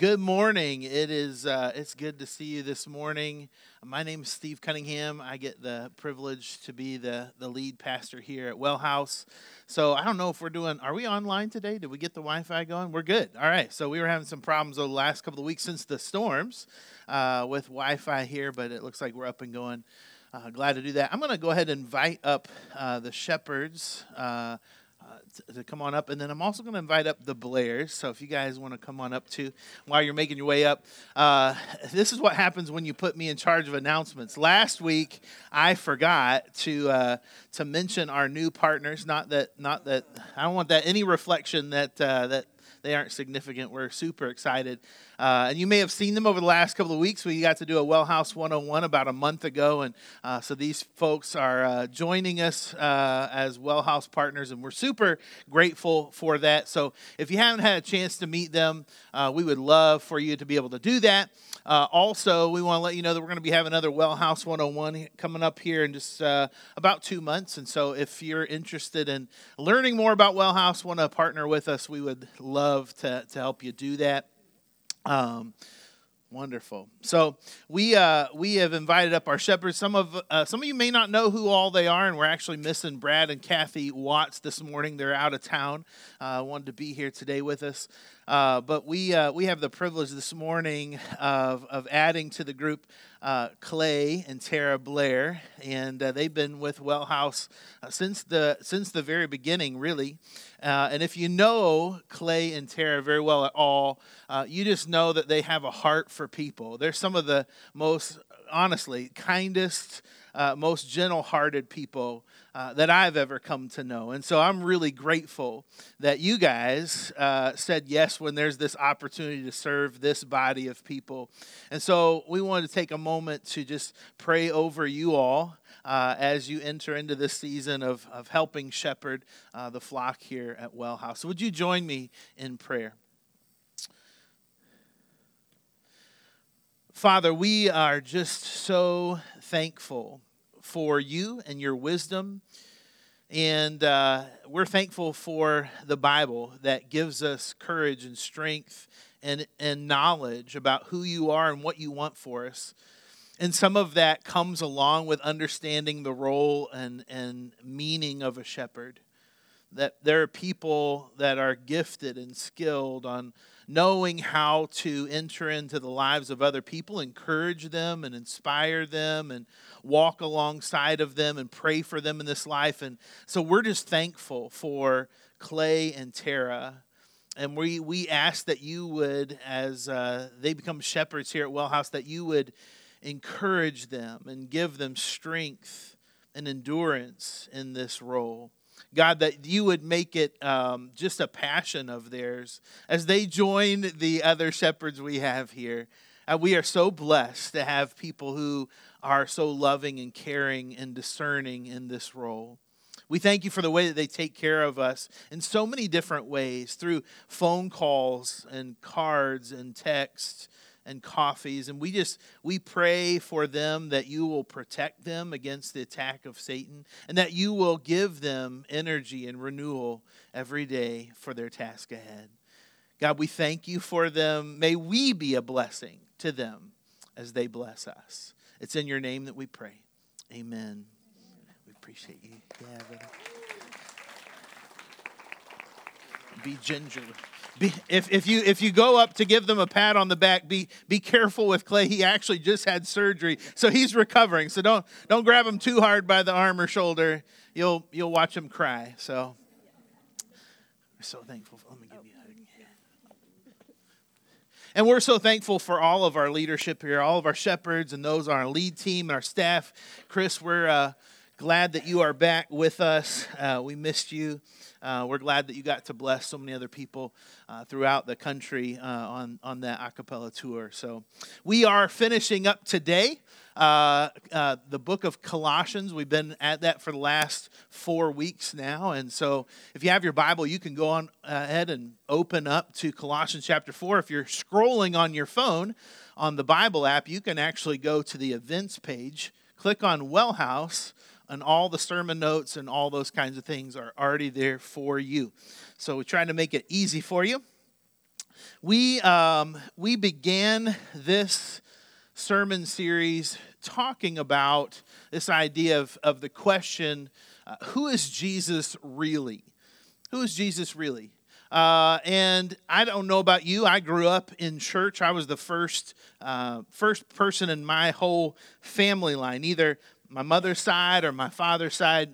good morning. It is uh, it's good to see you this morning. My name is Steve Cunningham. I get the privilege to be the the lead pastor here at Well House. So I don't know if we're doing. Are we online today? Did we get the Wi-Fi going? We're good. All right. So we were having some problems over the last couple of weeks since the storms uh, with Wi-Fi here, but it looks like we're up and going. Uh, glad to do that. I'm going to go ahead and invite up uh, the shepherds. Uh, uh, to come on up. And then I'm also going to invite up the Blairs. So if you guys want to come on up too while you're making your way up, uh, this is what happens when you put me in charge of announcements. Last week I forgot to uh, to mention our new partners. Not that not that I don't want that any reflection that uh, that they aren't significant. We're super excited. Uh, and you may have seen them over the last couple of weeks. We got to do a Well House 101 about a month ago. And uh, so these folks are uh, joining us uh, as Well House partners, and we're super grateful for that. So if you haven't had a chance to meet them, uh, we would love for you to be able to do that. Uh, also, we want to let you know that we're going to be having another Well House 101 coming up here in just about two months. And so if you're interested in learning more about Well House, want to partner with us, we would love to, to help you do that. Um, wonderful. So we uh, we have invited up our shepherds. Some of uh, some of you may not know who all they are, and we're actually missing Brad and Kathy Watts this morning. They're out of town. Uh, wanted to be here today with us. Uh, but we uh, we have the privilege this morning of of adding to the group uh, Clay and Tara Blair, and uh, they've been with Well House uh, since the since the very beginning, really. And if you know Clay and Tara very well at all, you just know that they have a heart for people. They're some of the most honestly kindest most gentle hearted people uh, that I've ever come to know. And so I'm really grateful that you guys uh, said yes when there's this opportunity to serve this body of people. And so we wanted to take a moment to just pray over you all. Uh, as you enter into this season of, of helping shepherd uh, the flock here at Well House. Would you join me in prayer? Father, we are just so thankful for you and your wisdom. And uh, we're thankful for the Bible that gives us courage and strength and, and knowledge about who you are and what you want for us. And some of that comes along with understanding the role and, and meaning of a shepherd. That there are people that are gifted and skilled on knowing how to enter into the lives of other people, encourage them and inspire them and walk alongside of them and pray for them in this life. And so we're just thankful for Clay and Tara. And we, we ask that you would, as uh, they become shepherds here at Well House, that you would encourage them and give them strength and endurance in this role. God, that you would make it um, just a passion of theirs as they join the other shepherds we have here. Uh, we are so blessed to have people who are so loving and caring and discerning in this role. We thank you for the way that they take care of us in so many different ways through phone calls and cards and texts and coffees and we just we pray for them that you will protect them against the attack of satan and that you will give them energy and renewal every day for their task ahead. God we thank you for them. May we be a blessing to them as they bless us. It's in your name that we pray. Amen. We appreciate you. Yeah be gingerly be, if, if, you, if you go up to give them a pat on the back, be, be careful with Clay. He actually just had surgery, so he's recovering. So don't, don't grab him too hard by the arm or shoulder. You'll, you'll watch him cry. So we're so thankful. Let me give you a hug. And we're so thankful for all of our leadership here, all of our shepherds and those on our lead team and our staff. Chris, we're uh, glad that you are back with us. Uh, we missed you. Uh, we're glad that you got to bless so many other people uh, throughout the country uh, on, on that acapella tour. So we are finishing up today. Uh, uh, the book of Colossians. We've been at that for the last four weeks now. And so if you have your Bible, you can go on ahead and open up to Colossians chapter 4. If you're scrolling on your phone on the Bible app, you can actually go to the events page, click on Well House, and all the sermon notes and all those kinds of things are already there for you. So we're trying to make it easy for you. We, um, we began this sermon series talking about this idea of, of the question uh, who is Jesus really? Who is Jesus really? Uh, and I don't know about you. I grew up in church. I was the first uh, first person in my whole family line, either my mother's side or my father's side,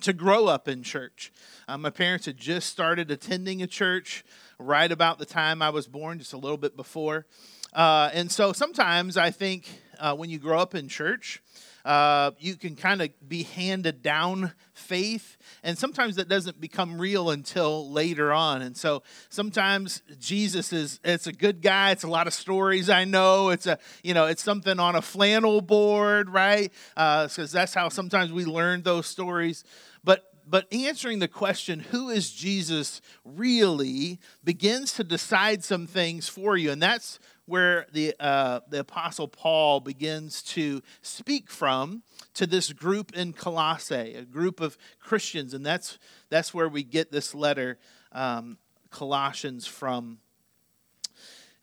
to grow up in church. Uh, my parents had just started attending a church right about the time I was born, just a little bit before. Uh, and so sometimes I think uh, when you grow up in church, uh, you can kind of be handed down faith, and sometimes that doesn't become real until later on. And so sometimes Jesus is it's a good guy. It's a lot of stories I know. It's a you know it's something on a flannel board, right? Because uh, that's how sometimes we learn those stories. But but answering the question, who is Jesus really, begins to decide some things for you. And that's where the, uh, the Apostle Paul begins to speak from to this group in Colossae, a group of Christians. And that's, that's where we get this letter, um, Colossians, from.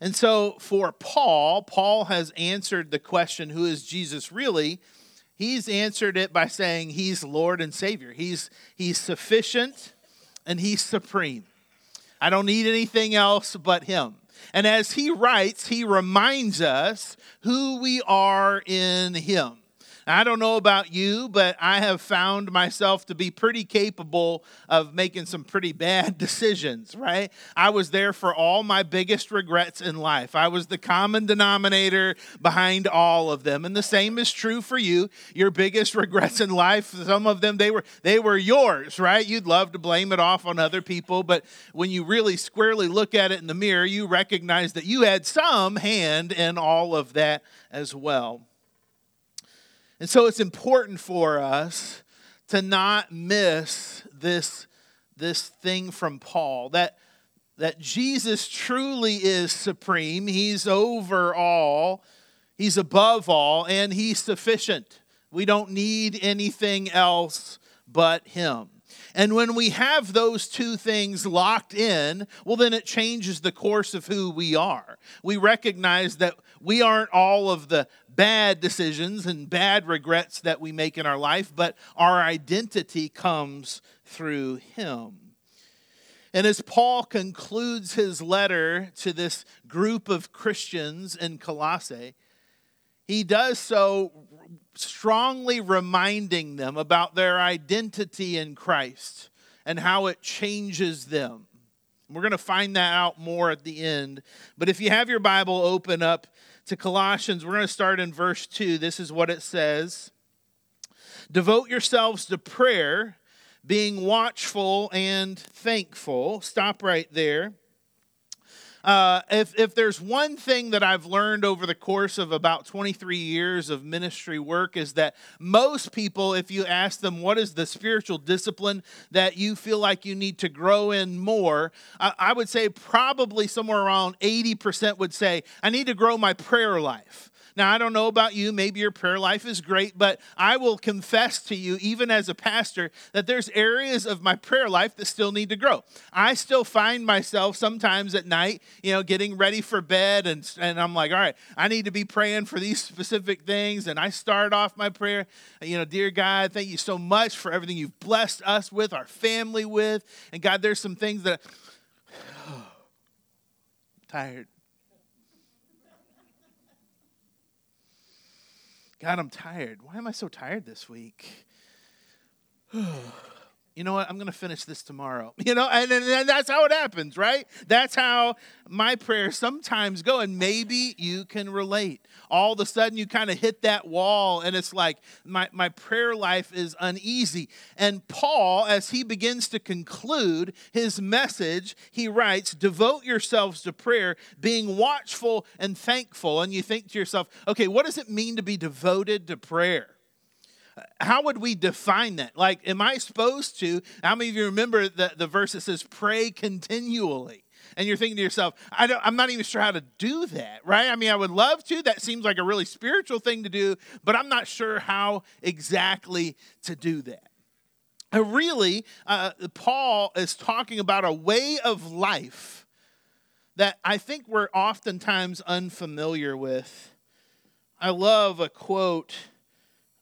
And so for Paul, Paul has answered the question, who is Jesus really? He's answered it by saying he's Lord and Savior. He's, he's sufficient and he's supreme. I don't need anything else but him. And as he writes, he reminds us who we are in him. I don't know about you, but I have found myself to be pretty capable of making some pretty bad decisions, right? I was there for all my biggest regrets in life. I was the common denominator behind all of them. And the same is true for you. Your biggest regrets in life, some of them they were they were yours, right? You'd love to blame it off on other people, but when you really squarely look at it in the mirror, you recognize that you had some hand in all of that as well. And so it's important for us to not miss this, this thing from Paul that, that Jesus truly is supreme. He's over all, He's above all, and He's sufficient. We don't need anything else but Him. And when we have those two things locked in, well, then it changes the course of who we are. We recognize that we aren't all of the bad decisions and bad regrets that we make in our life, but our identity comes through Him. And as Paul concludes his letter to this group of Christians in Colossae, he does so strongly reminding them about their identity in Christ and how it changes them. We're going to find that out more at the end. But if you have your Bible open up to Colossians, we're going to start in verse 2. This is what it says Devote yourselves to prayer, being watchful and thankful. Stop right there. Uh, if, if there's one thing that I've learned over the course of about 23 years of ministry work, is that most people, if you ask them what is the spiritual discipline that you feel like you need to grow in more, I, I would say probably somewhere around 80% would say, I need to grow my prayer life. Now, I don't know about you. Maybe your prayer life is great, but I will confess to you, even as a pastor, that there's areas of my prayer life that still need to grow. I still find myself sometimes at night, you know, getting ready for bed, and, and I'm like, all right, I need to be praying for these specific things. And I start off my prayer, you know, dear God, thank you so much for everything you've blessed us with, our family with. And God, there's some things that. I, oh, tired. God, I'm tired. Why am I so tired this week? You know what? I'm going to finish this tomorrow. You know, and, and, and, that's how it happens, right? That's how my prayers sometimes go. And maybe you can relate. All of a sudden, you kind of hit that wall, and it's like my, my prayer life is uneasy. And Paul, as he begins to conclude his message, he writes, Devote yourselves to prayer, being watchful and thankful. And you think to yourself, okay, what does it mean to be devoted to prayer? How would we define that? Like, am I supposed to? How many of you remember the, the verse that says, pray continually? And you're thinking to yourself, I don't, I'm not even sure how to do that, right? I mean, I would love to. That seems like a really spiritual thing to do, but I'm not sure how exactly to do that. really, uh, Paul is talking about a way of life that I think we're oftentimes unfamiliar with. I love a quote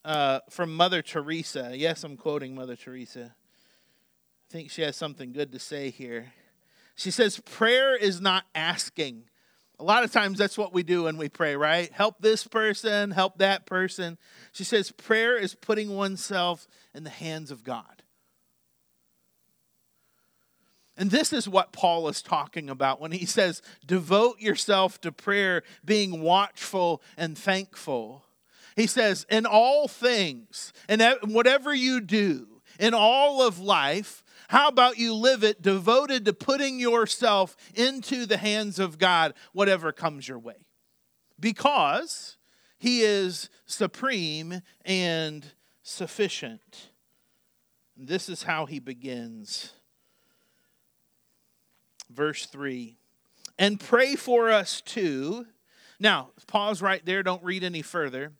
uh, from Mother Teresa. Yes, I'm quoting Mother Teresa. I think she has something good to say here. She says, Prayer is not asking. A lot of times that's what we do when we pray, right? Help this person, help that person. She says, Prayer is putting oneself in the hands of God. And this is what Paul is talking about when he says, Devote yourself to prayer, being watchful and thankful. He says, In all things, and whatever you do, in all of life, how about you live it devoted to putting yourself into the hands of God, whatever comes your way? Because He is supreme and sufficient. This is how He begins. Verse 3 And pray for us too. Now, pause right there. Don't read any further.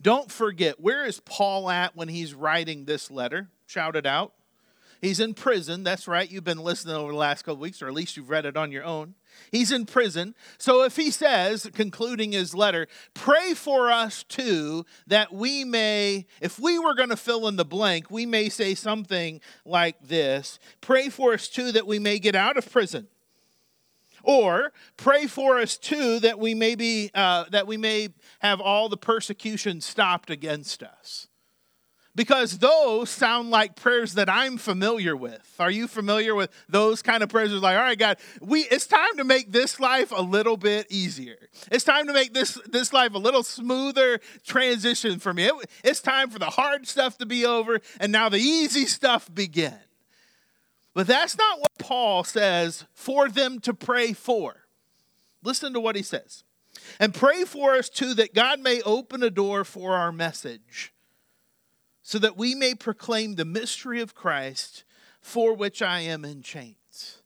Don't forget, where is Paul at when he's writing this letter? Shout it out. He's in prison. That's right. You've been listening over the last couple weeks, or at least you've read it on your own. He's in prison. So if he says, concluding his letter, pray for us too, that we may, if we were going to fill in the blank, we may say something like this Pray for us too, that we may get out of prison. Or pray for us too that we may be uh, that we may have all the persecution stopped against us because those sound like prayers that I'm familiar with. Are you familiar with those kind of prayers? Like, all right, God, we it's time to make this life a little bit easier. It's time to make this this life a little smoother transition for me. It, it's time for the hard stuff to be over, and now the easy stuff begin. But that's not what Paul says for them to pray for. Listen to what he says. And pray for us too that God may open a door for our message so that we may proclaim the mystery of Christ for which I am in chains.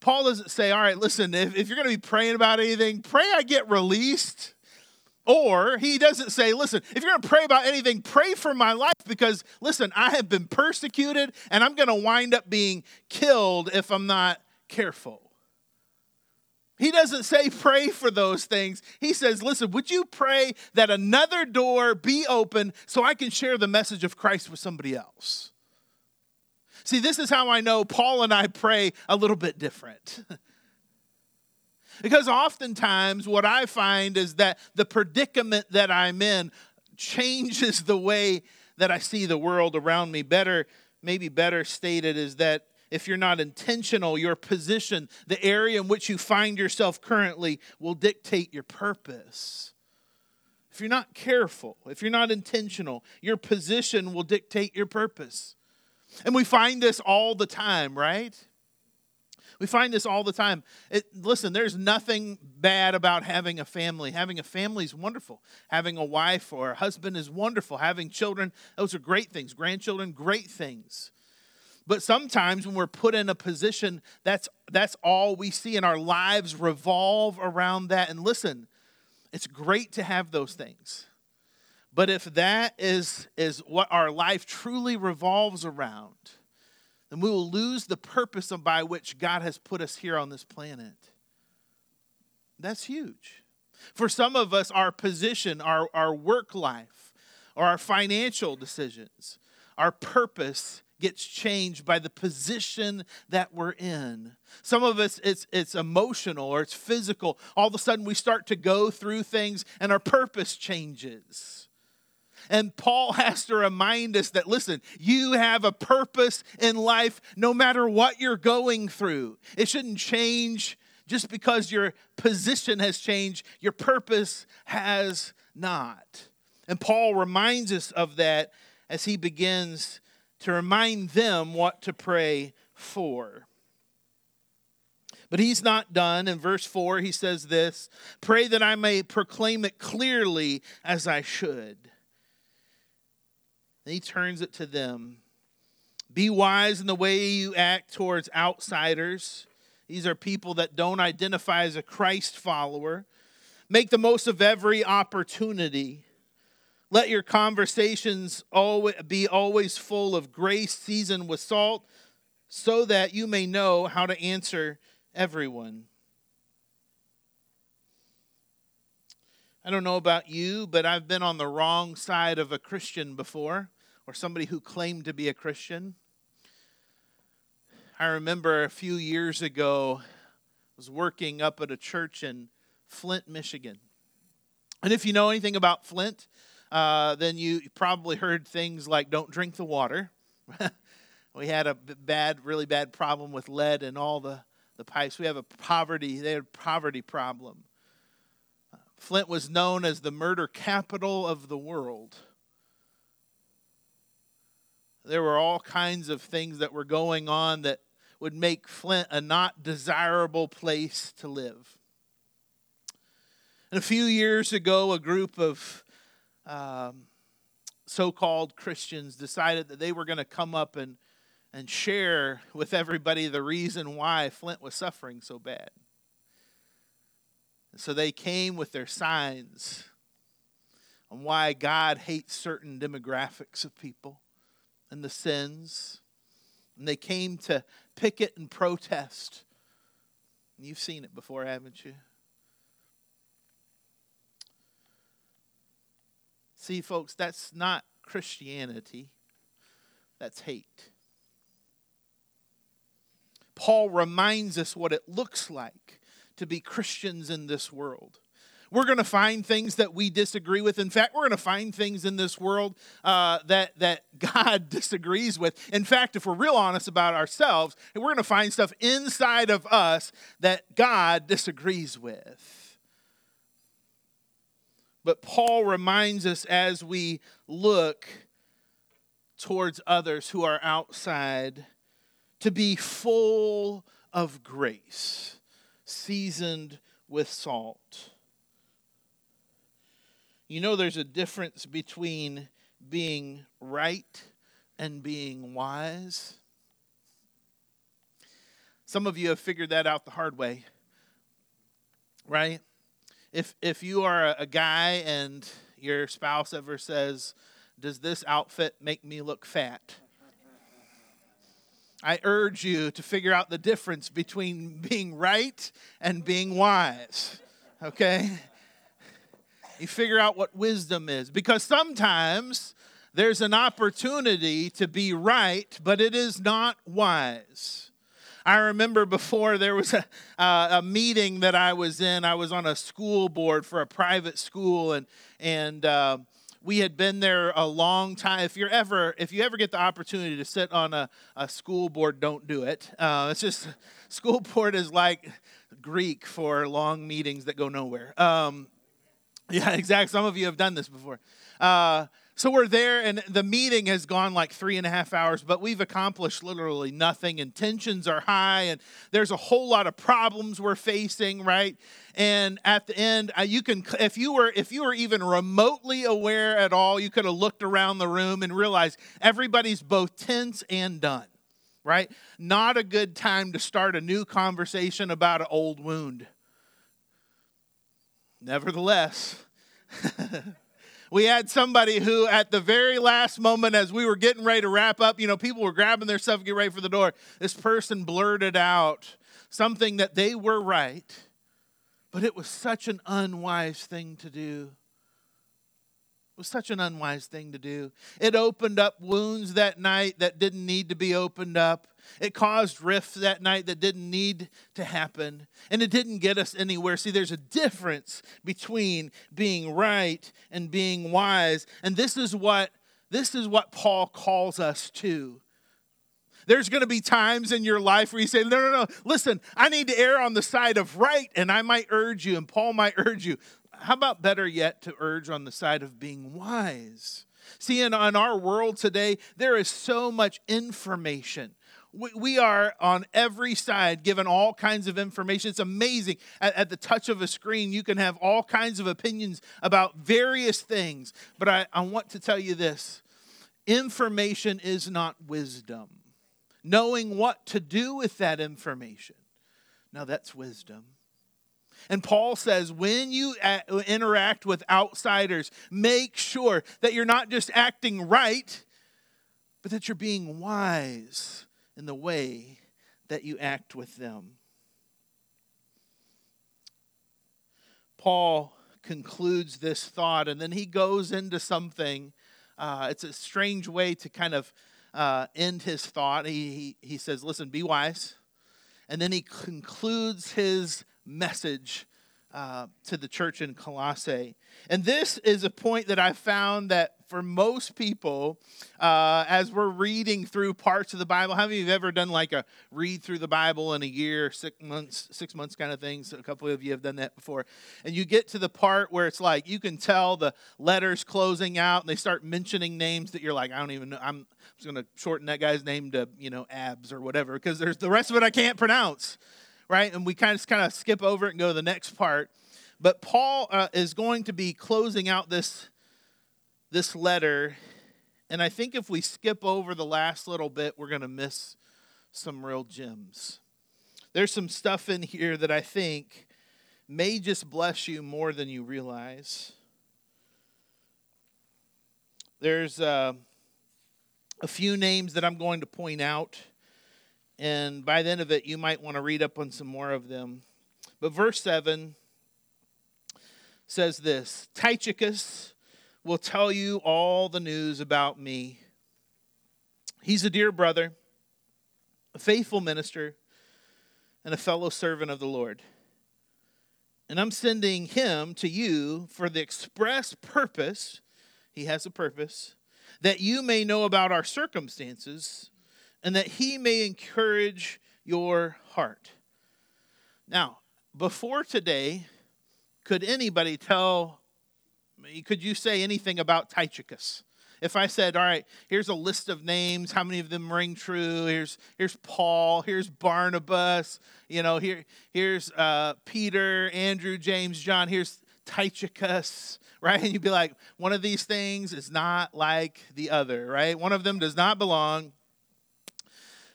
Paul doesn't say, all right, listen, if, if you're going to be praying about anything, pray I get released. Or he doesn't say, listen, if you're going to pray about anything, pray for my life because, listen, I have been persecuted and I'm going to wind up being killed if I'm not careful. He doesn't say pray for those things. He says, listen, would you pray that another door be open so I can share the message of Christ with somebody else? See, this is how I know Paul and I pray a little bit different. because oftentimes what I find is that the predicament that I'm in changes the way that I see the world around me. Better, maybe better stated, is that if you're not intentional, your position, the area in which you find yourself currently, will dictate your purpose. If you're not careful, if you're not intentional, your position will dictate your purpose. And we find this all the time, right? We find this all the time. It, listen, there's nothing bad about having a family. Having a family is wonderful. Having a wife or a husband is wonderful. Having children, those are great things. Grandchildren, great things. But sometimes when we're put in a position, that's that's all we see, and our lives revolve around that. And listen, it's great to have those things. But if that is, is what our life truly revolves around, then we will lose the purpose by which God has put us here on this planet. That's huge. For some of us, our position, our, our work life, or our financial decisions, our purpose gets changed by the position that we're in. Some of us it's it's emotional or it's physical. All of a sudden we start to go through things and our purpose changes. And Paul has to remind us that listen, you have a purpose in life no matter what you're going through. It shouldn't change just because your position has changed, your purpose has not. And Paul reminds us of that as he begins to remind them what to pray for. But he's not done. In verse 4, he says this Pray that I may proclaim it clearly as I should. And he turns it to them Be wise in the way you act towards outsiders. These are people that don't identify as a Christ follower. Make the most of every opportunity. Let your conversations be always full of grace, seasoned with salt, so that you may know how to answer everyone. I don't know about you, but I've been on the wrong side of a Christian before, or somebody who claimed to be a Christian. I remember a few years ago, I was working up at a church in Flint, Michigan. And if you know anything about Flint, uh, then you probably heard things like don't drink the water. we had a bad, really bad problem with lead in all the, the pipes. We have a poverty, they had a poverty problem. Flint was known as the murder capital of the world. There were all kinds of things that were going on that would make Flint a not desirable place to live. And a few years ago, a group of um, so called Christians decided that they were going to come up and, and share with everybody the reason why Flint was suffering so bad. And so they came with their signs on why God hates certain demographics of people and the sins. And they came to picket and protest. And you've seen it before, haven't you? See, folks, that's not Christianity, that's hate. Paul reminds us what it looks like to be Christians in this world. We're going to find things that we disagree with. In fact, we're going to find things in this world uh, that, that God disagrees with. In fact, if we're real honest about ourselves, we're going to find stuff inside of us that God disagrees with. But Paul reminds us as we look towards others who are outside to be full of grace, seasoned with salt. You know, there's a difference between being right and being wise. Some of you have figured that out the hard way, right? If if you are a, guy and your spouse ever says, "Does this outfit make me look fat?" I urge you to figure out the difference between being right and being wise. Okay? You figure out what wisdom is. Because sometimes there's an opportunity to be right, but it is not wise. I remember before there was a, uh, a meeting that I was in. I was on a school board for a private school, and and uh, we had been there a long time. If you're ever if you ever get the opportunity to sit on a, a school board, don't do it. Uh, it's just school board is like Greek for long meetings that go nowhere. Um, yeah, exactly. Some of you have done this before. Uh, so we're there, and the meeting has gone like three and a half hours, but we've accomplished literally nothing, and tensions are high, and there's a whole lot of problems we're facing, right? And at the end, uh, you can, if you were, if you were even remotely aware at all, you could have looked around the room and realized everybody's both tense and done, right? Not a good time to start a new conversation about an old wound. Nevertheless. we had somebody who, at the very last moment, as we were getting ready to wrap up, you know, people were grabbing their stuff, get ready for the door. This person blurted out something that they were right, but it was such an unwise thing to do. Was such an unwise thing to do. It opened up wounds that night that didn't need to be opened up. It caused rifts that night that didn't need to happen. And it didn't get us anywhere. See, there's a difference between being right and being wise. And this is what this is what Paul calls us to. There's going to be times in your life where you say, No, no, no, listen, I need to err on the side of right, and I might urge you, and Paul might urge you, how about better yet to urge on the side of being wise? See, in, in our world today, there is so much information. We, we are on every side given all kinds of information. It's amazing. At, at, the touch of a screen, you can have all kinds of opinions about various things. But I, I want to tell you this information is not wisdom. Knowing what to do with that information, now that's wisdom. And Paul says, when you interact with outsiders, make sure that you're not just acting right, but that you're being wise in the way that you act with them. Paul concludes this thought and then he goes into something. Uh, it's a strange way to kind of uh, end his thought. He, he, he says, Listen, be wise. And then he concludes his message uh, to the church in Colossae. And this is a point that I found that for most people, uh, as we're reading through parts of the Bible, how many of you have ever done like a read through the Bible in a year, six months, six months kind of things? A couple of you have done that before. And you get to the part where it's like you can tell the letters closing out, and they start mentioning names that you're like, I don't even know. I'm just going to shorten that guy's name to you know Abs or whatever because there's the rest of it I can't pronounce right? And we kind of kind of skip over it and go to the next part. But Paul uh, is going to be closing out this this letter, and I think if we skip over the last little bit, we're going to miss some real gems. There's some stuff in here that I think may just bless you more than you realize. There's uh, a few names that I'm going to point out and by the end of it, you might want to read up on some more of them. But verse 7 says this Tychicus will tell you all the news about me. He's a dear brother, a faithful minister, and a fellow servant of the Lord. And I'm sending him to you for the express purpose, he has a purpose, that you may know about our circumstances and that he may encourage your heart. Now, before today, could anybody tell me, could you say anything about Tychicus? If I said, all right, here's a list of names, how many of them ring true? Here's here's Paul, here's Barnabas, you know, here here's uh, Peter, Andrew, James, John, here's Tychicus, right? And you'd be like, one of these things is not like the other, right? One of them does not belong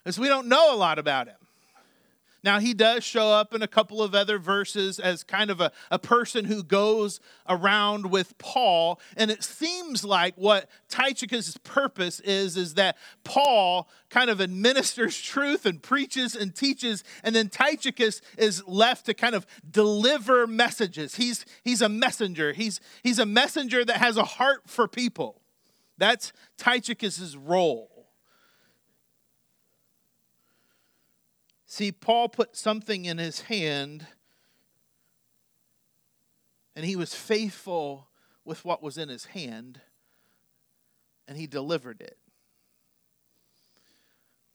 is we don't know a lot about him. Now, he does show up in a couple of other verses as kind of a, a person who goes around with Paul. And it seems like what Tychicus' purpose is, is that Paul kind of administers truth and preaches and teaches, and then Tychicus is left to kind of deliver messages. He's, he's a messenger, he's, he's a messenger that has a heart for people. That's Tychicus' role. See, Paul put something in his hand, and he was faithful with what was in his hand, and he delivered it.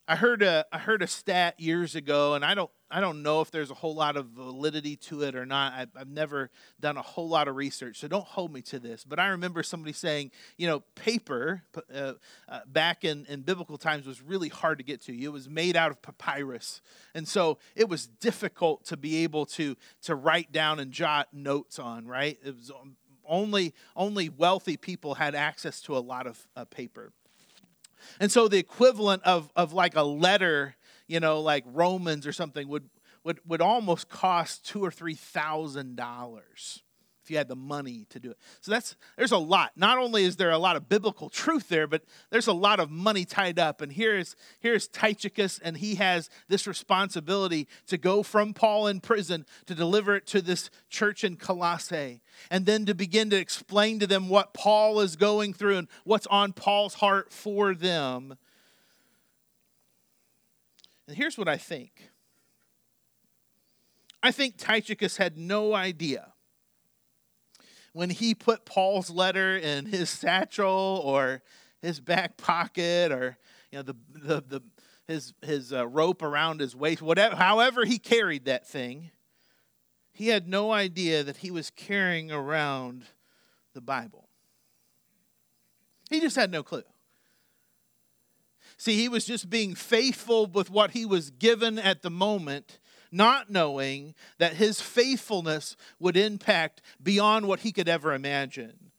I heard a I heard a stat years ago, and I don't I don't know if there's a whole lot of validity to it or not. I've, I've never done a whole lot of research, so don't hold me to this. But I remember somebody saying, you know, paper uh, uh, back in, in biblical times was really hard to get to. It was made out of papyrus, and so it was difficult to be able to to write down and jot notes on. Right? It was only only wealthy people had access to a lot of uh, paper. And so the equivalent of, of like a letter, you know, like Romans or something would, would, would almost cost two or three thousand dollars if you had the money to do it. So that's there's a lot. Not only is there a lot of biblical truth there, but there's a lot of money tied up. And here's here's Tychicus, and he has this responsibility to go from Paul in prison to deliver it to this church in Colossae, and then to begin to explain to them what Paul is going through and what's on Paul's heart for them. And here's what I think. I think Tychicus had no idea when he put Paul's letter in his satchel or his back pocket or you know the the, the his his uh, rope around his waist whatever however he carried that thing he had no idea that he was carrying around the bible he just had no clue see he was just being faithful with what he was given at the moment not knowing that his faithfulness would impact beyond what he could ever imagine.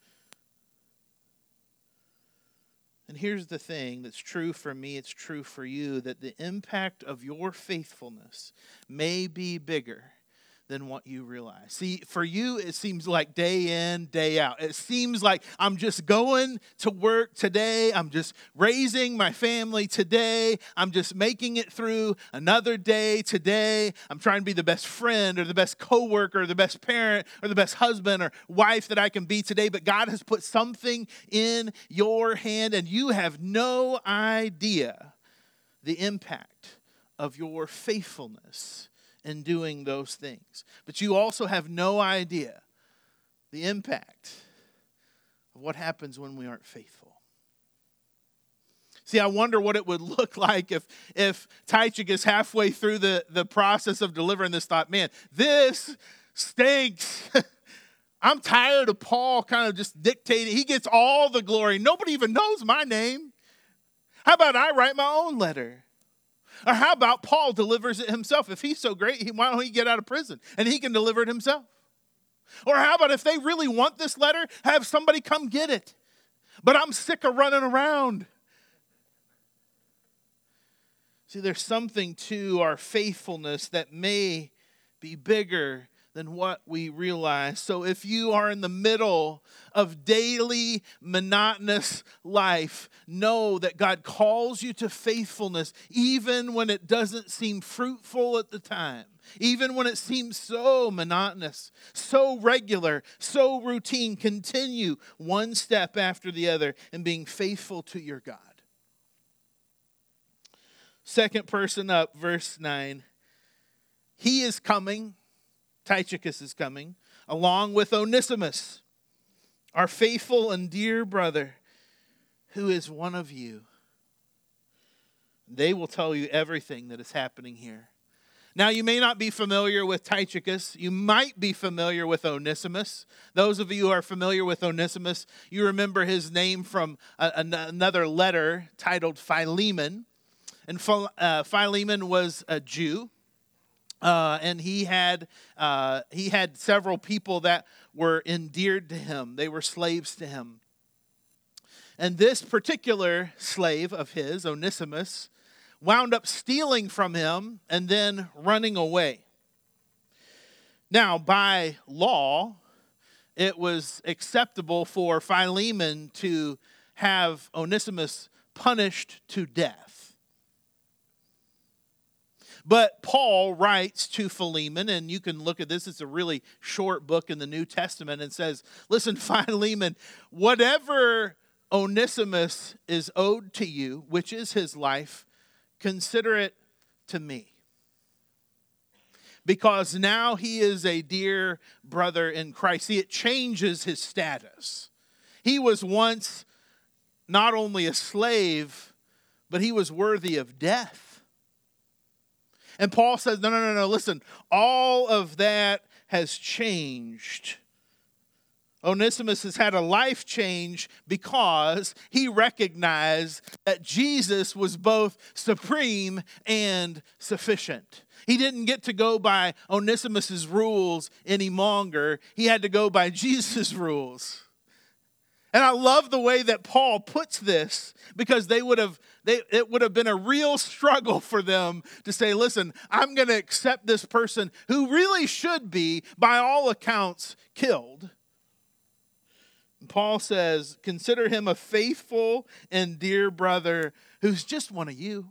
And here's the thing that's true for me, it's true for you that the impact of your faithfulness may be bigger than what you realize. See, for you, it seems like day in, day out. It seems like I'm just going to work today. I'm just raising my family today. I'm just making it through another day today. I'm trying to be the best friend or the best coworker or the best parent or the best husband or wife that I can be today. But God has put something in your hand, and you have no idea the impact of your faithfulness in doing those things. But you also have no idea the impact of what happens when we aren't faithful. See, I wonder what it would look like if if Tychicus halfway through the, the process of delivering this thought, man, this stinks. I'm tired of Paul kind of just dictating. He gets all the glory. Nobody even knows my name. How about I write my own letter? Or how about Paul delivers it himself? If he's so great, why don't he get out of prison and he can deliver it himself? Or how about if they really want this letter, have somebody come get it? But I'm sick of running around. See, there's something to our faithfulness that may be bigger than what we realize. So if you are in the middle of daily monotonous life, know that God calls you to faithfulness even when it doesn't seem fruitful at the time. Even when it seems so monotonous, so regular, so routine, continue one step after the other and being faithful to your God. Second person up, verse 9. He is coming Tychicus is coming, along with Onesimus, our faithful and dear brother, who is one of you. They will tell you everything that is happening here. Now, you may not be familiar with Tychicus. You might be familiar with Onesimus. Those of you who are familiar with Onesimus, you remember his name from another letter titled Philemon. And uh, Philemon was a Jew. Uh, and he had uh, he had several people that were endeared to him. They were slaves to him. And this particular slave of his, Onesimus, wound up stealing from him and then running away. Now, by law, it was acceptable for Philemon to have Onesimus punished to death. But Paul writes to Philemon, and you can look at this, it's a really short book in the New Testament, and says, Listen, Philemon, whatever Onesimus is owed to you, which is his life, consider it to me. Because now he is a dear brother in Christ. See, it changes his status. He was once not only a slave, but he was worthy of death. And Paul says, no, no, no, no, listen, all of that has changed. Onesimus has had a life change because he recognized that Jesus was both supreme and sufficient. He didn't get to go by Onesimus's rules any longer. He had to go by Jesus' rules. And I love the way that Paul puts this because they would have they, it would have been a real struggle for them to say, listen, I'm going to accept this person who really should be, by all accounts, killed. Paul says, consider him a faithful and dear brother who's just one of you.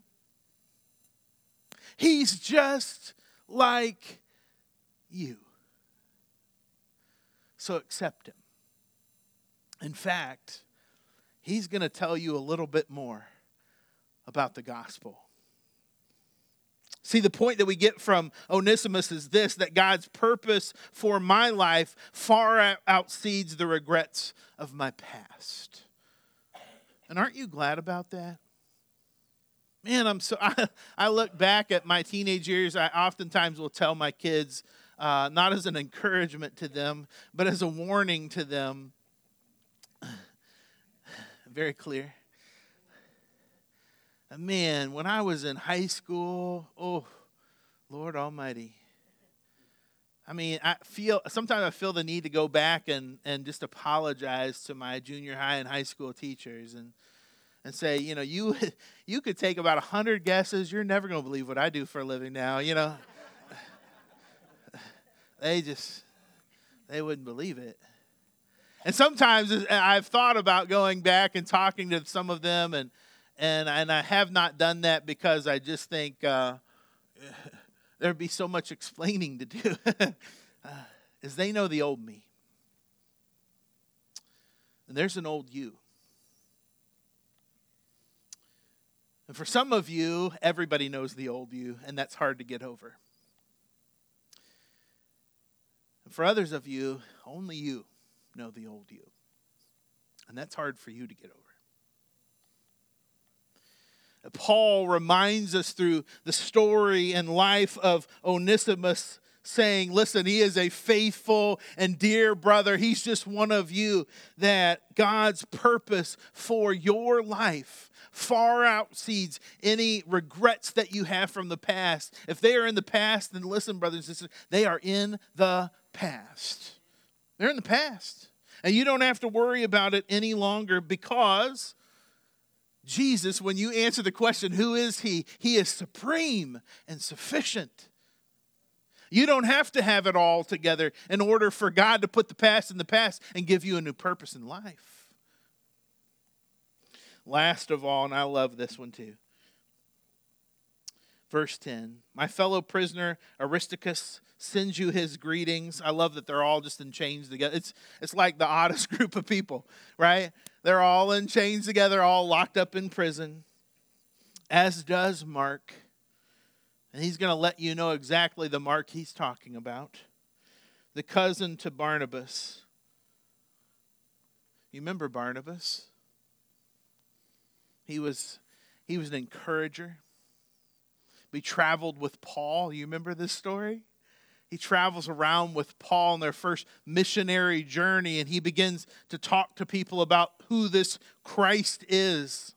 He's just like you. So accept him. In fact, he's going to tell you a little bit more about the gospel. See, the point that we get from Onesimus is this that God's purpose for my life far outseeds the regrets of my past. And aren't you glad about that? Man, I'm so. I, I look back at my teenage years. I oftentimes will tell my kids, uh, not as an encouragement to them, but as a warning to them very clear. Man, when I was in high school, oh, Lord Almighty. I mean, I feel sometimes I feel the need to go back and, and just apologize to my junior high and high school teachers and and say, you know, you you could take about hundred guesses. You're never going to believe what I do for a living now. You know, they just they wouldn't believe it. And sometimes I've thought about going back and talking to some of them, and and and I have not done that because I just think uh, there'd be so much explaining to do. uh, is they know the old me, and there's an old you. And for some of you, everybody knows the old you, and that's hard to get over. And for others of you, only you know the old you. And that's hard for you to get over. Paul reminds us through the story and life of Onesimus saying, Listen, he is a faithful and dear brother. He's just one of you. That God's purpose for your life far outseeds any regrets that you have from the past. If they are in the past, then listen, brothers and sisters, they are in the past. They're in the past. And you don't have to worry about it any longer because Jesus, when you answer the question, who is he? He is supreme and sufficient. You don't have to have it all together in order for God to put the past in the past and give you a new purpose in life. Last of all, and I love this one too. Verse 10 My fellow prisoner Aristarchus sends you his greetings. I love that they're all just in chains together. It's, it's like the oddest group of people, right? They're all in chains together, all locked up in prison, as does Mark. And he's going to let you know exactly the Mark he's talking about. The cousin to Barnabas. You remember Barnabas? He was, he was an encourager. We traveled with Paul. You remember this story? He travels around with Paul on their first missionary journey and he begins to talk to people about who this Christ is.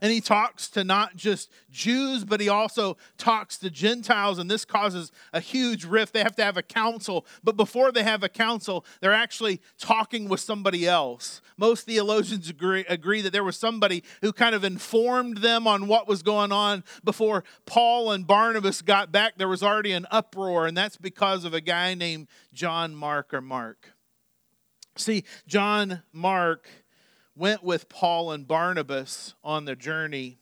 And he talks to not just Jews, but he also talks to Gentiles, and this causes a huge rift. They have to have a council, but before they have a council, they're actually talking with somebody else. Most theologians agree, agree that there was somebody who kind of informed them on what was going on before Paul and Barnabas got back. There was already an uproar, and that's because of a guy named John Mark or Mark. See, John Mark went with Paul and Barnabas on the journey,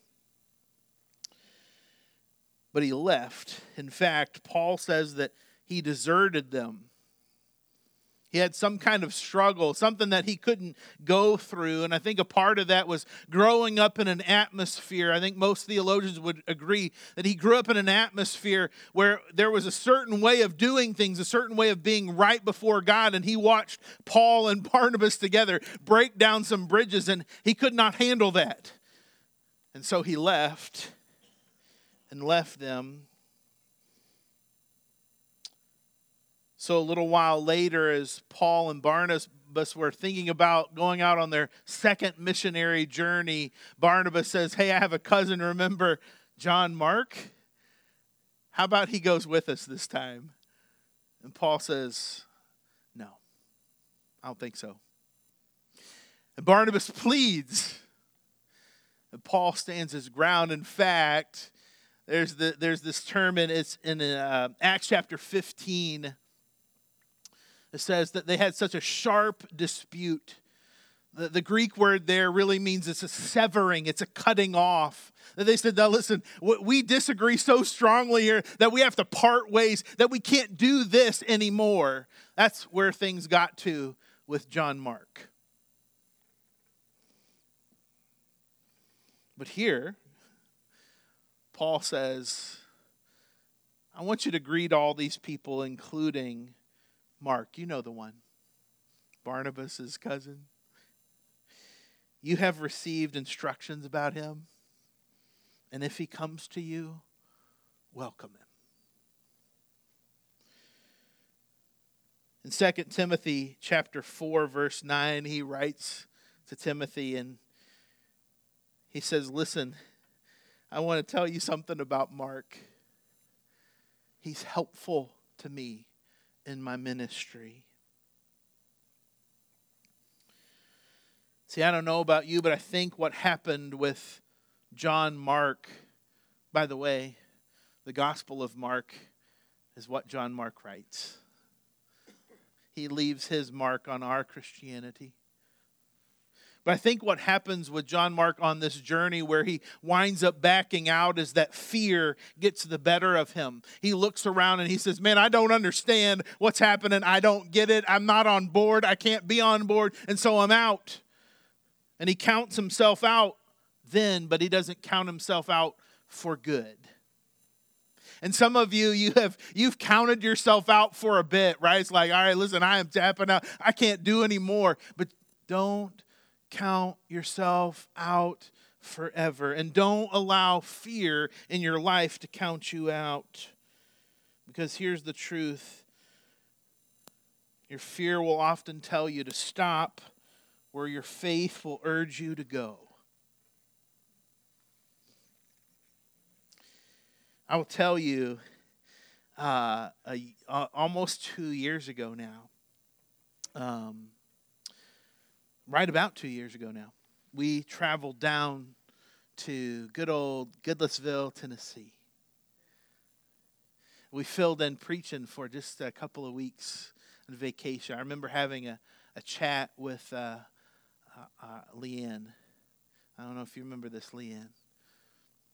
but he left. In fact, Paul says that he deserted them. He had some kind of struggle, something that he couldn't go through. And I think a part of that was growing up in an atmosphere. I think most theologians would agree that he grew up in an atmosphere where there was a certain way of doing things, a certain way of being right before God. And he watched Paul and Barnabas together break down some bridges, and he could not handle that. And so he left and left them So, a little while later, as Paul and Barnabas were thinking about going out on their second missionary journey, Barnabas says, Hey, I have a cousin, remember John Mark? How about he goes with us this time? And Paul says, No, I don't think so. And Barnabas pleads. And Paul stands his ground. In fact, there's, the, there's this term, and it's in uh, Acts chapter 15 it says that they had such a sharp dispute. The, the Greek word there really means it's a severing, it's a cutting off. That they said, now listen, we disagree so strongly here that we have to part ways, that we can't do this anymore. That's where things got to with John Mark. But here, Paul says, I want you to greet all these people, including Mark, you know the one. Barnabas' cousin. You have received instructions about him. And if he comes to you, welcome him. In 2 Timothy chapter 4 verse 9 he writes to Timothy and he says, "Listen, I want to tell you something about Mark. He's helpful to me in my ministry. See, I don't know about you, but I think what happened with John Mark, by the way, the Gospel of Mark is what John Mark writes. He leaves his mark on our Christianity. But I think what happens with John Mark on this journey where he winds up backing out is that fear gets the better of him. He looks around and he says, Man, I don't understand what's happening. I don't get it. I'm not on board. I can't be on board. And so I'm out. And he counts himself out then, but he doesn't count himself out for good. And some of you, you have you've counted yourself out for a bit, right? It's like, all right, listen, I am tapping out. I can't do anymore. But don't count yourself out forever. And don't allow fear in your life to count you out. Because here's the truth your fear will often tell you to stop where your faith will urge you to go. I will tell you, uh, a, almost two years ago now, um, right about two years ago now, we traveled down to good old Goodlettsville, Tennessee. We filled in preaching for just a couple of weeks on vacation. I remember having a, a chat with uh, uh, uh, Leanne. I don't know if you remember this, Leanne.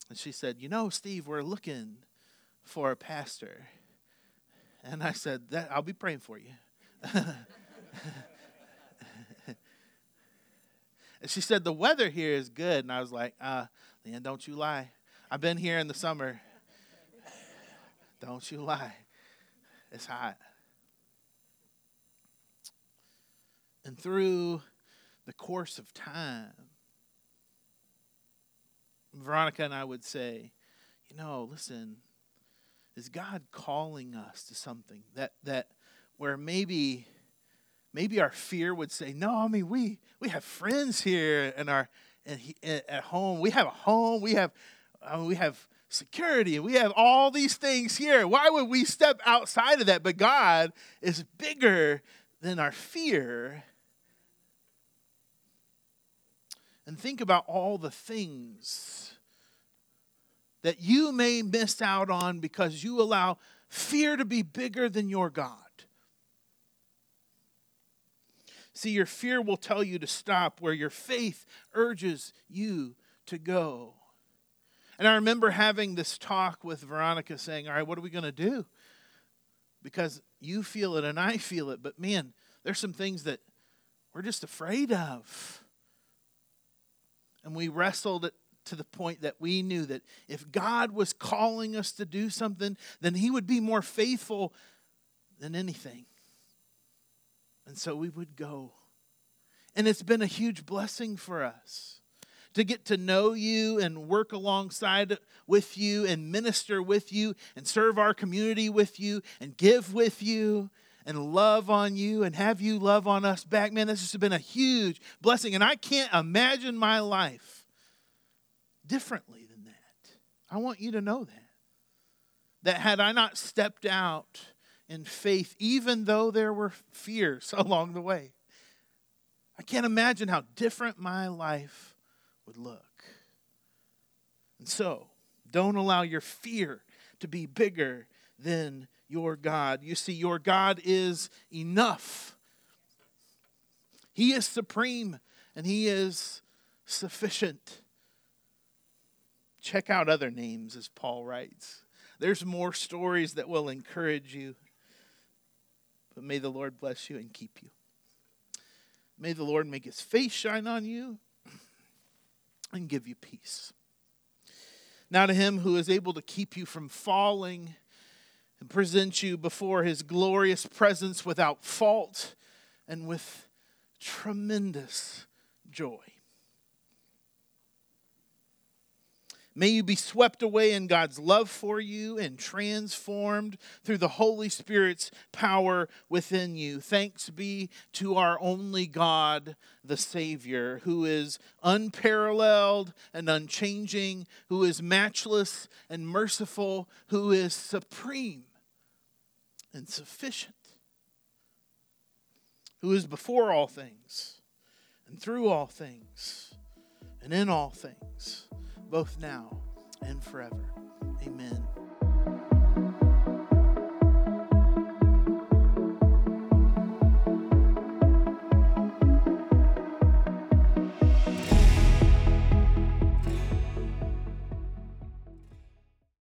And she said, You know, Steve, we're looking for a pastor. And I said, that, I'll be praying for you. and she said, The weather here is good. And I was like, uh, Leanne, don't you lie. I've been here in the summer. Don't you lie. It's hot. And through the course of time, Veronica and I would say, you know, listen, is God calling us to something that that where maybe maybe our fear would say, no, I mean we we have friends here and our and he, at home we have a home we have I mean, we have security we have all these things here. Why would we step outside of that? But God is bigger than our fear. And think about all the things that you may miss out on because you allow fear to be bigger than your God. See, your fear will tell you to stop where your faith urges you to go. And I remember having this talk with Veronica saying, All right, what are we going to do? Because you feel it and I feel it, but man, there's some things that we're just afraid of. And we wrestled it to the point that we knew that if God was calling us to do something, then He would be more faithful than anything. And so we would go. And it's been a huge blessing for us to get to know you and work alongside with you and minister with you and serve our community with you and give with you and love on you and have you love on us back. Man, this has been a huge blessing. And I can't imagine my life differently than that. I want you to know that. That had I not stepped out in faith, even though there were fears along the way, I can't imagine how different my life would look. And so, don't allow your fear to be bigger than your God. You see, your God is enough. He is supreme and He is sufficient. Check out other names, as Paul writes. There's more stories that will encourage you. But may the Lord bless you and keep you. May the Lord make his face shine on you and give you peace. Now, to him who is able to keep you from falling and present you before his glorious presence without fault and with tremendous joy. May you be swept away in God's love for you and transformed through the Holy Spirit's power within you. Thanks be to our only God, the Savior, who is unparalleled and unchanging, who is matchless and merciful, who is supreme and sufficient, who is before all things and through all things and in all things both now and forever. Amen.